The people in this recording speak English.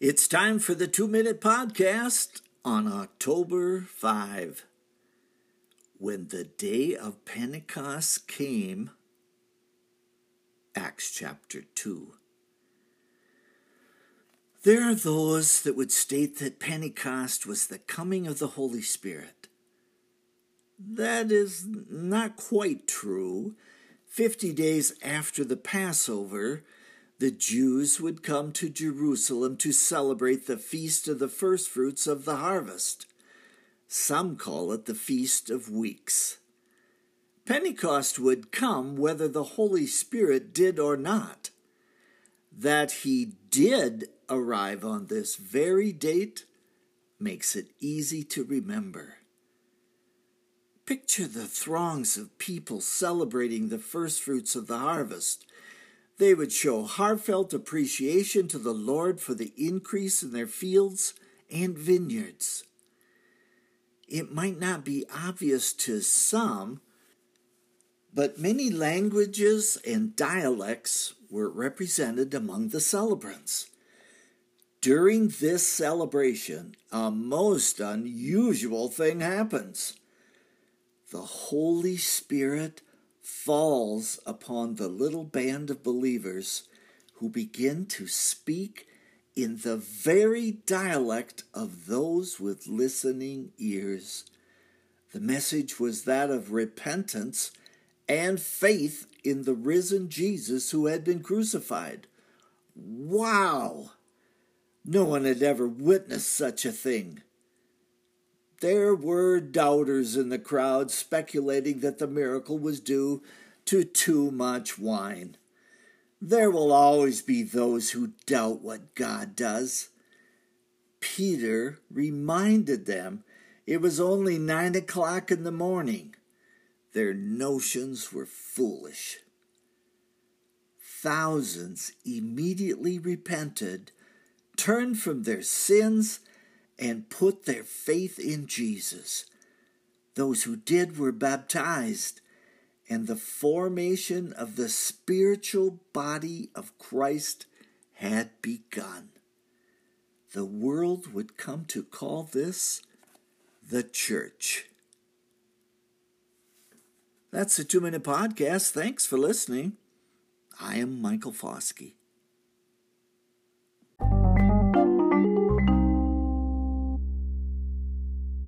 It's time for the two minute podcast on October 5. When the day of Pentecost came, Acts chapter 2. There are those that would state that Pentecost was the coming of the Holy Spirit. That is not quite true. Fifty days after the Passover, the Jews would come to Jerusalem to celebrate the feast of the firstfruits of the harvest. Some call it the Feast of Weeks. Pentecost would come whether the Holy Spirit did or not. That he did arrive on this very date makes it easy to remember. Picture the throngs of people celebrating the firstfruits of the harvest they would show heartfelt appreciation to the Lord for the increase in their fields and vineyards. It might not be obvious to some, but many languages and dialects were represented among the celebrants. During this celebration, a most unusual thing happens. The Holy Spirit falls upon the little band of believers who begin to speak in the very dialect of those with listening ears. The message was that of repentance and faith in the risen Jesus who had been crucified. Wow! No one had ever witnessed such a thing. There were doubters in the crowd speculating that the miracle was due to too much wine. There will always be those who doubt what God does. Peter reminded them it was only nine o'clock in the morning. Their notions were foolish. Thousands immediately repented, turned from their sins, and put their faith in Jesus. Those who did were baptized, and the formation of the spiritual body of Christ had begun. The world would come to call this the church. That's the two minute podcast. Thanks for listening. I am Michael Foskey.